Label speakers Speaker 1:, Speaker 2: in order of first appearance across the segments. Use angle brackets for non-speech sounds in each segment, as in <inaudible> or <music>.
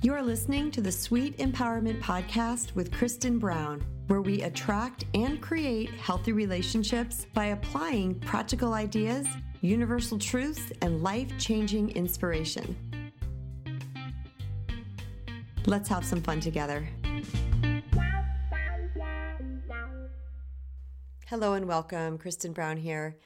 Speaker 1: You are listening to the Sweet Empowerment Podcast with Kristen Brown, where we attract and create healthy relationships by applying practical ideas, universal truths, and life changing inspiration. Let's have some fun together. Hello and welcome. Kristen Brown here.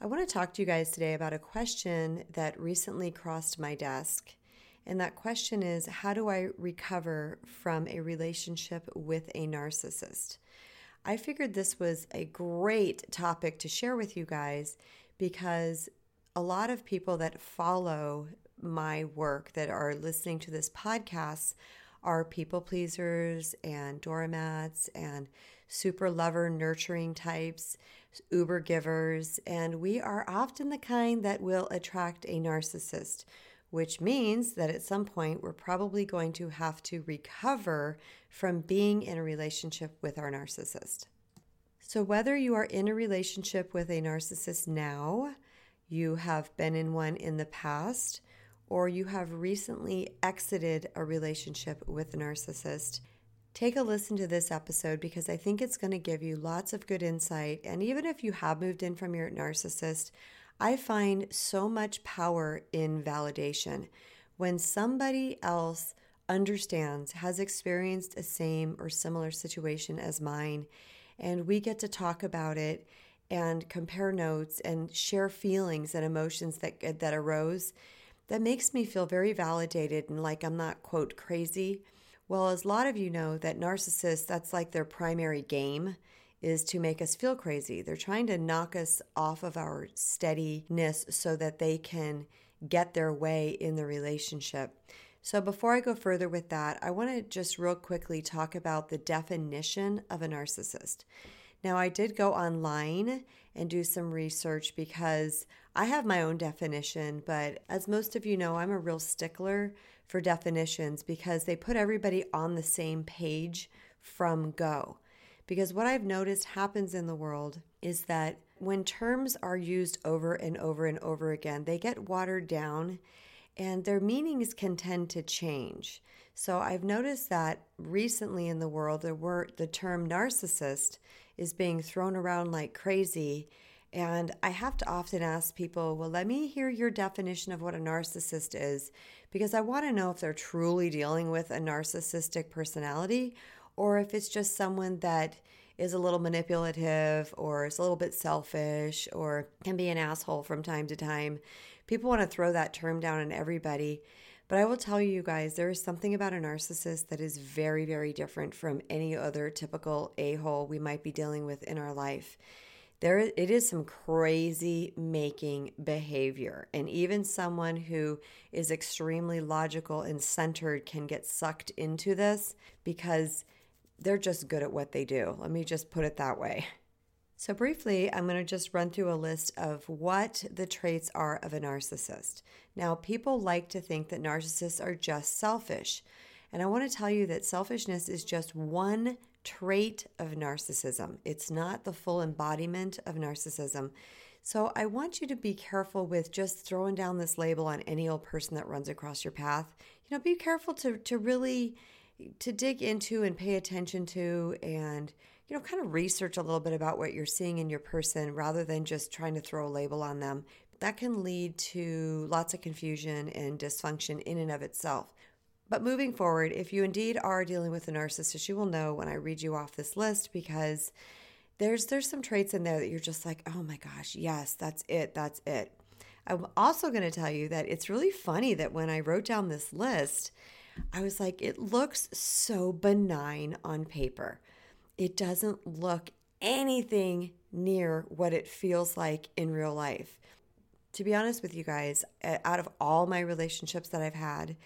Speaker 1: I want to talk to you guys today about a question that recently crossed my desk. And that question is How do I recover from a relationship with a narcissist? I figured this was a great topic to share with you guys because a lot of people that follow my work that are listening to this podcast are people pleasers and doormats and super lover nurturing types, uber givers, and we are often the kind that will attract a narcissist, which means that at some point we're probably going to have to recover from being in a relationship with our narcissist. So, whether you are in a relationship with a narcissist now, you have been in one in the past, or you have recently exited a relationship with a narcissist, take a listen to this episode because I think it's going to give you lots of good insight. And even if you have moved in from your narcissist, I find so much power in validation. When somebody else understands, has experienced a same or similar situation as mine, and we get to talk about it and compare notes and share feelings and emotions that that arose that makes me feel very validated and like I'm not, quote, crazy. Well, as a lot of you know, that narcissists, that's like their primary game is to make us feel crazy. They're trying to knock us off of our steadiness so that they can get their way in the relationship. So, before I go further with that, I want to just real quickly talk about the definition of a narcissist. Now, I did go online and do some research because I have my own definition, but as most of you know, I'm a real stickler for definitions because they put everybody on the same page from go. Because what I've noticed happens in the world is that when terms are used over and over and over again, they get watered down and their meanings can tend to change. So I've noticed that recently in the world, the word, the term narcissist is being thrown around like crazy. And I have to often ask people, well, let me hear your definition of what a narcissist is, because I want to know if they're truly dealing with a narcissistic personality or if it's just someone that is a little manipulative or is a little bit selfish or can be an asshole from time to time. People want to throw that term down on everybody. But I will tell you guys, there is something about a narcissist that is very, very different from any other typical a hole we might be dealing with in our life. There, it is some crazy making behavior. And even someone who is extremely logical and centered can get sucked into this because they're just good at what they do. Let me just put it that way. So, briefly, I'm going to just run through a list of what the traits are of a narcissist. Now, people like to think that narcissists are just selfish. And I want to tell you that selfishness is just one trait of narcissism, it's not the full embodiment of narcissism. So, I want you to be careful with just throwing down this label on any old person that runs across your path. You know, be careful to, to really to dig into and pay attention to and you know, kind of research a little bit about what you're seeing in your person rather than just trying to throw a label on them. That can lead to lots of confusion and dysfunction in and of itself. But moving forward, if you indeed are dealing with a narcissist, you will know when I read you off this list because there's there's some traits in there that you're just like, "Oh my gosh, yes, that's it. That's it." I'm also going to tell you that it's really funny that when I wrote down this list, I was like, it looks so benign on paper it doesn't look anything near what it feels like in real life. To be honest with you guys, out of all my relationships that I've had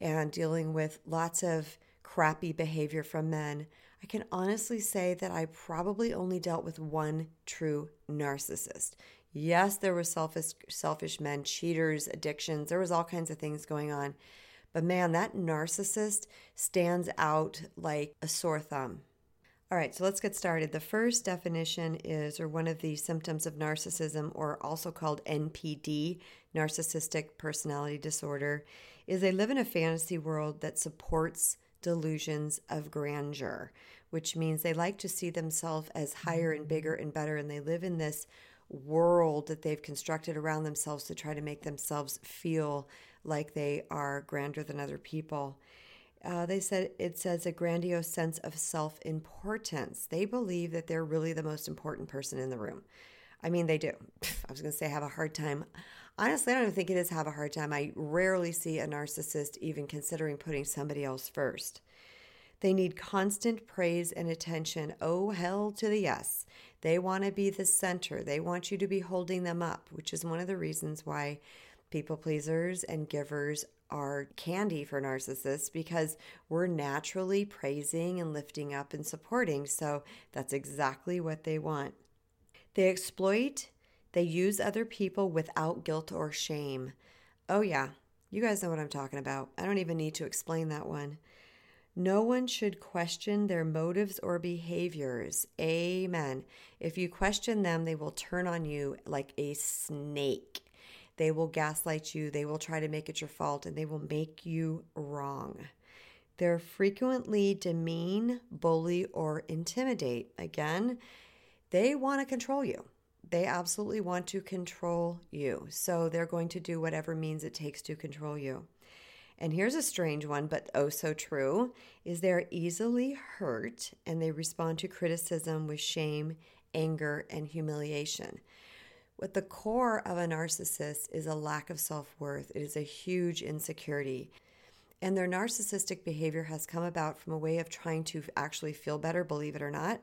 Speaker 1: and dealing with lots of crappy behavior from men, I can honestly say that I probably only dealt with one true narcissist. Yes, there were selfish selfish men, cheaters, addictions, there was all kinds of things going on. But man, that narcissist stands out like a sore thumb. All right, so let's get started. The first definition is, or one of the symptoms of narcissism, or also called NPD, narcissistic personality disorder, is they live in a fantasy world that supports delusions of grandeur, which means they like to see themselves as higher and bigger and better, and they live in this world that they've constructed around themselves to try to make themselves feel like they are grander than other people. Uh, they said it says a grandiose sense of self importance. They believe that they're really the most important person in the room. I mean, they do. I was going to say have a hard time. Honestly, I don't even think it is have a hard time. I rarely see a narcissist even considering putting somebody else first. They need constant praise and attention. Oh, hell to the yes. They want to be the center. They want you to be holding them up, which is one of the reasons why people pleasers and givers are candy for narcissists because we're naturally praising and lifting up and supporting. So that's exactly what they want. They exploit, they use other people without guilt or shame. Oh, yeah, you guys know what I'm talking about. I don't even need to explain that one. No one should question their motives or behaviors. Amen. If you question them, they will turn on you like a snake. They will gaslight you, they will try to make it your fault, and they will make you wrong. They're frequently demean, bully, or intimidate. Again, they want to control you. They absolutely want to control you. So they're going to do whatever means it takes to control you. And here's a strange one, but oh so true, is they're easily hurt and they respond to criticism with shame, anger, and humiliation. What the core of a narcissist is a lack of self worth, it is a huge insecurity. And their narcissistic behavior has come about from a way of trying to actually feel better, believe it or not.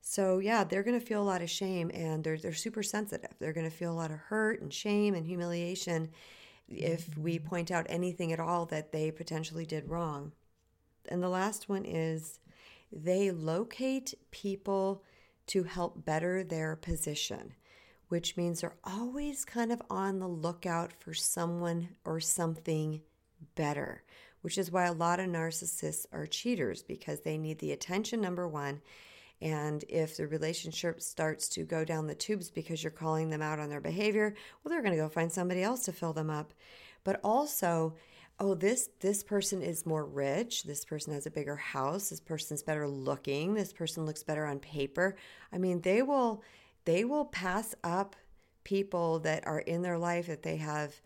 Speaker 1: So, yeah, they're going to feel a lot of shame and they're, they're super sensitive. They're going to feel a lot of hurt and shame and humiliation if mm-hmm. we point out anything at all that they potentially did wrong. And the last one is they locate people to help better their position which means they're always kind of on the lookout for someone or something better, which is why a lot of narcissists are cheaters because they need the attention, number one. And if the relationship starts to go down the tubes because you're calling them out on their behavior, well, they're going to go find somebody else to fill them up. But also, oh this this person is more rich this person has a bigger house this person's better looking this person looks better on paper i mean they will they will pass up people that are in their life that they have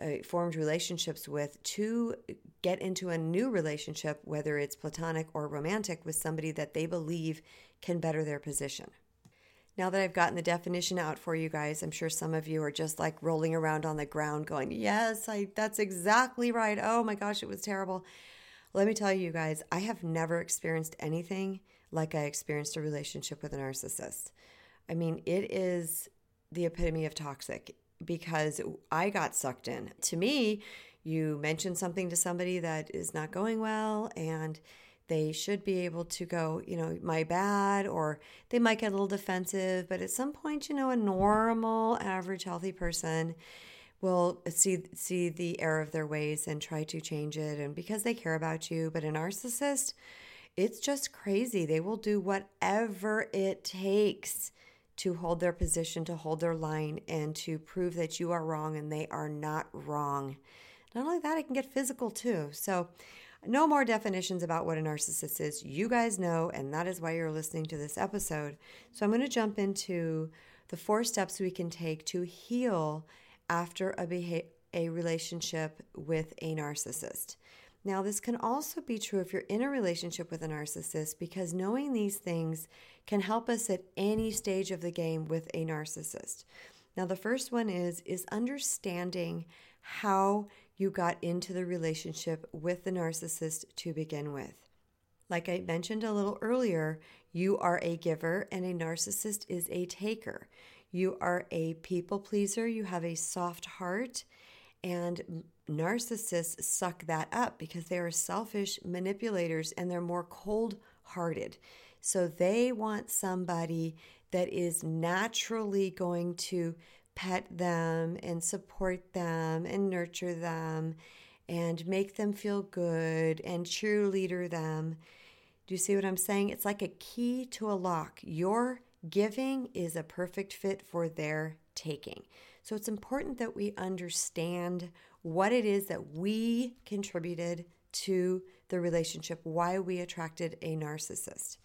Speaker 1: uh, formed relationships with to get into a new relationship, whether it's platonic or romantic, with somebody that they believe can better their position. Now that I've gotten the definition out for you guys, I'm sure some of you are just like rolling around on the ground going, "Yes, I that's exactly right. Oh my gosh, it was terrible." Let me tell you guys, I have never experienced anything like I experienced a relationship with a narcissist. I mean, it is the epitome of toxic because I got sucked in. To me, you mention something to somebody that is not going well and they should be able to go, you know, my bad, or they might get a little defensive. But at some point, you know, a normal, average, healthy person will see see the error of their ways and try to change it, and because they care about you. But a narcissist, it's just crazy. They will do whatever it takes to hold their position, to hold their line, and to prove that you are wrong and they are not wrong. Not only that, it can get physical too. So, no more definitions about what a narcissist is. You guys know, and that is why you're listening to this episode. So, I'm going to jump into the four steps we can take to heal after a, beha- a relationship with a narcissist. Now, this can also be true if you're in a relationship with a narcissist because knowing these things can help us at any stage of the game with a narcissist. Now, the first one is is understanding how you got into the relationship with the narcissist to begin with. Like I mentioned a little earlier, you are a giver and a narcissist is a taker. You are a people pleaser, you have a soft heart, and narcissists suck that up because they are selfish manipulators and they're more cold hearted. So they want somebody that is naturally going to pet them and support them and nurture them and make them feel good and cheerleader them. Do you see what I'm saying? It's like a key to a lock. Your giving is a perfect fit for their taking. So it's important that we understand what it is that we contributed to the relationship, why we attracted a narcissist.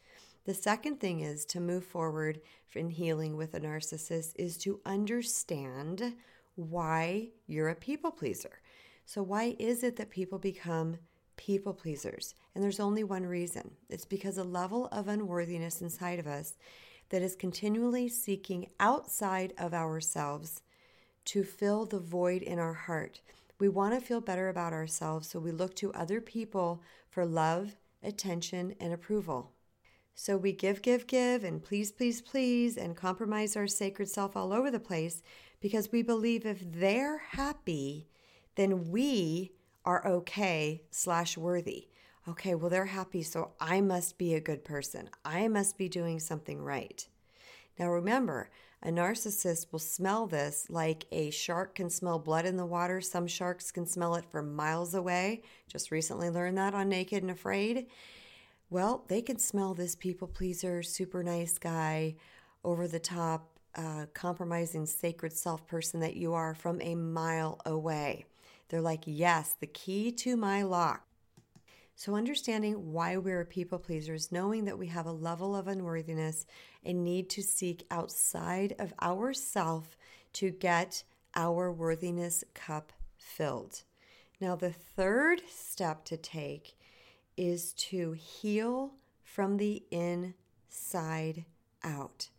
Speaker 1: The second thing is to move forward in healing with a narcissist is to understand why you're a people pleaser. So, why is it that people become people pleasers? And there's only one reason it's because a level of unworthiness inside of us that is continually seeking outside of ourselves to fill the void in our heart. We want to feel better about ourselves, so we look to other people for love, attention, and approval. So we give, give, give, and please, please, please, and compromise our sacred self all over the place because we believe if they're happy, then we are okay slash worthy. Okay, well, they're happy, so I must be a good person. I must be doing something right. Now, remember, a narcissist will smell this like a shark can smell blood in the water. Some sharks can smell it from miles away. Just recently learned that on Naked and Afraid. Well, they can smell this people pleaser, super nice guy, over the top, uh, compromising sacred self person that you are from a mile away. They're like, yes, the key to my lock. So, understanding why we're people pleasers, knowing that we have a level of unworthiness and need to seek outside of ourself to get our worthiness cup filled. Now, the third step to take is to heal from the inside out.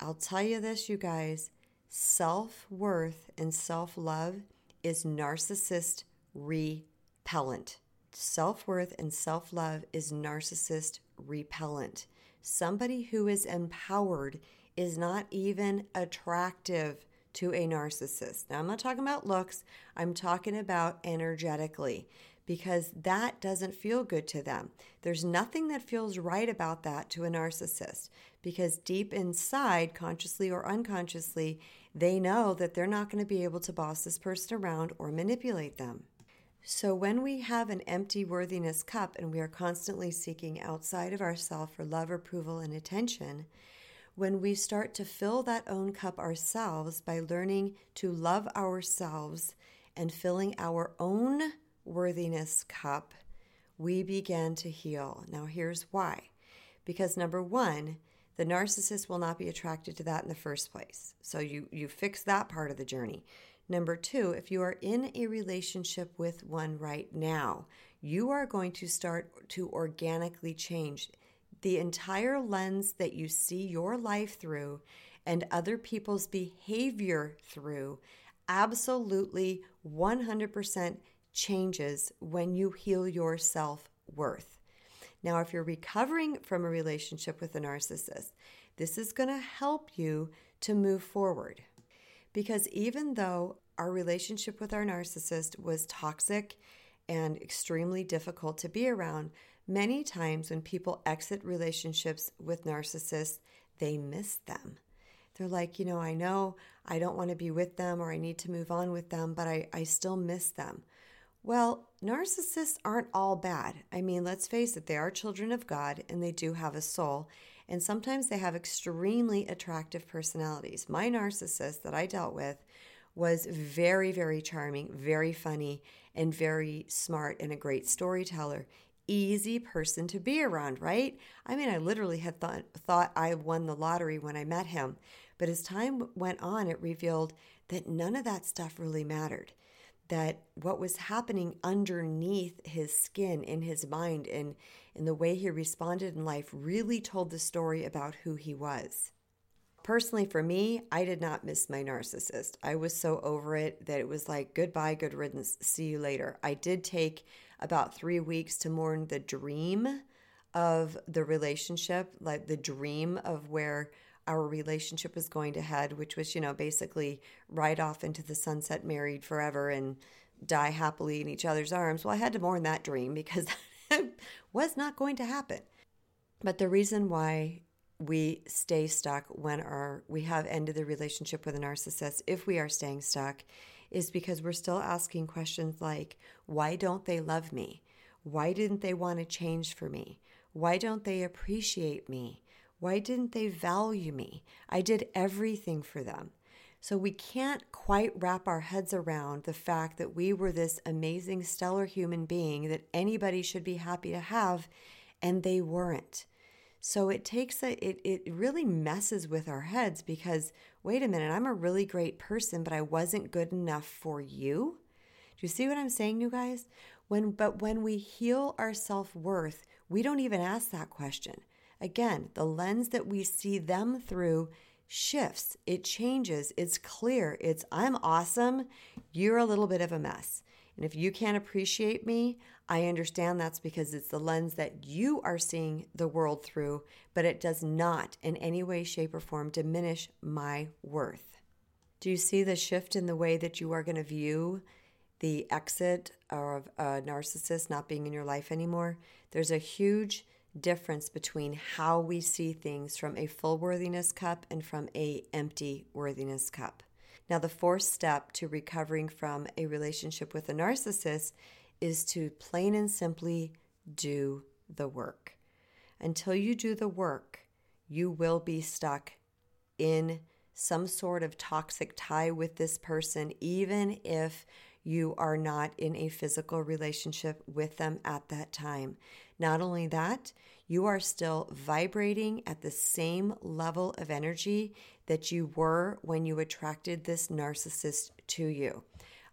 Speaker 1: I'll tell you this, you guys self worth and self love is narcissist repellent. Self worth and self love is narcissist repellent. Somebody who is empowered is not even attractive to a narcissist. Now, I'm not talking about looks, I'm talking about energetically because that doesn't feel good to them. There's nothing that feels right about that to a narcissist because deep inside, consciously or unconsciously, they know that they're not going to be able to boss this person around or manipulate them. So, when we have an empty worthiness cup and we are constantly seeking outside of ourselves for love, approval, and attention, when we start to fill that own cup ourselves by learning to love ourselves and filling our own worthiness cup, we begin to heal. Now, here's why. Because number one, the narcissist will not be attracted to that in the first place. So you you fix that part of the journey. Number 2, if you are in a relationship with one right now, you are going to start to organically change the entire lens that you see your life through and other people's behavior through absolutely 100% changes when you heal your self worth. Now, if you're recovering from a relationship with a narcissist, this is going to help you to move forward. Because even though our relationship with our narcissist was toxic and extremely difficult to be around, many times when people exit relationships with narcissists, they miss them. They're like, you know, I know I don't want to be with them or I need to move on with them, but I, I still miss them. Well, narcissists aren't all bad. I mean, let's face it, they are children of God and they do have a soul. And sometimes they have extremely attractive personalities. My narcissist that I dealt with was very, very charming, very funny, and very smart and a great storyteller. Easy person to be around, right? I mean, I literally had thought, thought I won the lottery when I met him. But as time went on, it revealed that none of that stuff really mattered that what was happening underneath his skin, in his mind, and in the way he responded in life really told the story about who he was. Personally, for me, I did not miss my narcissist. I was so over it that it was like, goodbye, good riddance, see you later. I did take about three weeks to mourn the dream of the relationship, like the dream of where our relationship was going to head, which was, you know, basically ride off into the sunset married forever and die happily in each other's arms. Well, I had to mourn that dream because <laughs> that was not going to happen. But the reason why we stay stuck when our we have ended the relationship with a narcissist, if we are staying stuck, is because we're still asking questions like, why don't they love me? Why didn't they want to change for me? Why don't they appreciate me? Why didn't they value me? I did everything for them. So we can't quite wrap our heads around the fact that we were this amazing, stellar human being that anybody should be happy to have, and they weren't. So it takes a, it, it really messes with our heads because wait a minute, I'm a really great person, but I wasn't good enough for you. Do you see what I'm saying, you guys? When, but when we heal our self worth, we don't even ask that question. Again, the lens that we see them through shifts, it changes, it's clear. It's I'm awesome, you're a little bit of a mess. And if you can't appreciate me, I understand that's because it's the lens that you are seeing the world through, but it does not in any way, shape, or form diminish my worth. Do you see the shift in the way that you are going to view the exit of a narcissist not being in your life anymore? There's a huge difference between how we see things from a full worthiness cup and from a empty worthiness cup. Now the fourth step to recovering from a relationship with a narcissist is to plain and simply do the work. Until you do the work, you will be stuck in some sort of toxic tie with this person, even if you are not in a physical relationship with them at that time. Not only that, you are still vibrating at the same level of energy that you were when you attracted this narcissist to you.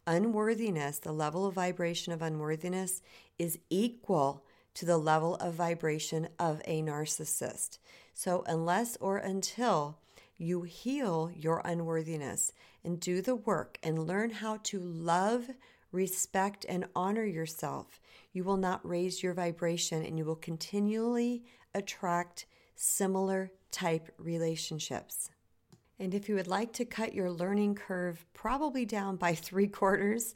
Speaker 1: Unworthiness, the level of vibration of unworthiness, is equal to the level of vibration of a narcissist. So, unless or until you heal your unworthiness and do the work and learn how to love, respect, and honor yourself, you will not raise your vibration and you will continually attract similar type relationships. And if you would like to cut your learning curve probably down by <laughs> three quarters,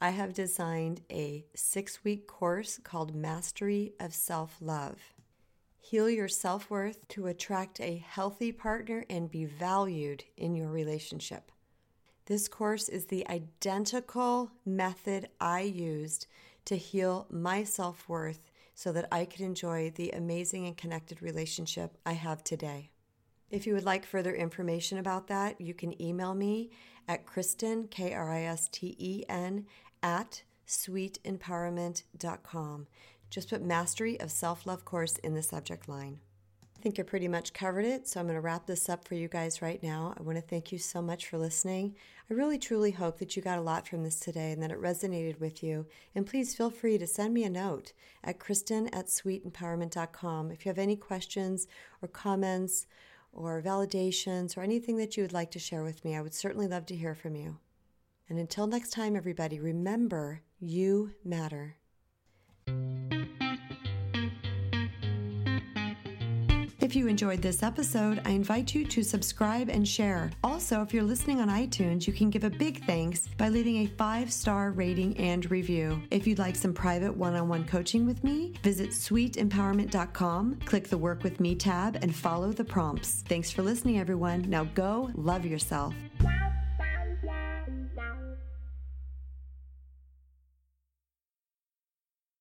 Speaker 1: I have designed a six week course called Mastery of Self Love. Heal your self worth to attract a healthy partner and be valued in your relationship. This course is the identical method I used to heal my self worth so that I could enjoy the amazing and connected relationship I have today. If you would like further information about that, you can email me at Kristen, K R I S T E N, at sweetempowerment.com. Just put Mastery of Self Love course in the subject line. I think I pretty much covered it, so I'm going to wrap this up for you guys right now. I want to thank you so much for listening. I really truly hope that you got a lot from this today and that it resonated with you. And please feel free to send me a note at Kristen at sweetempowerment.com if you have any questions or comments or validations or anything that you would like to share with me. I would certainly love to hear from you. And until next time, everybody, remember you matter. If you enjoyed this episode, I invite you to subscribe and share. Also, if you're listening on iTunes, you can give a big thanks by leaving a five star rating and review. If you'd like some private one on one coaching with me, visit sweetempowerment.com, click the Work with Me tab, and follow the prompts. Thanks for listening, everyone. Now go love yourself.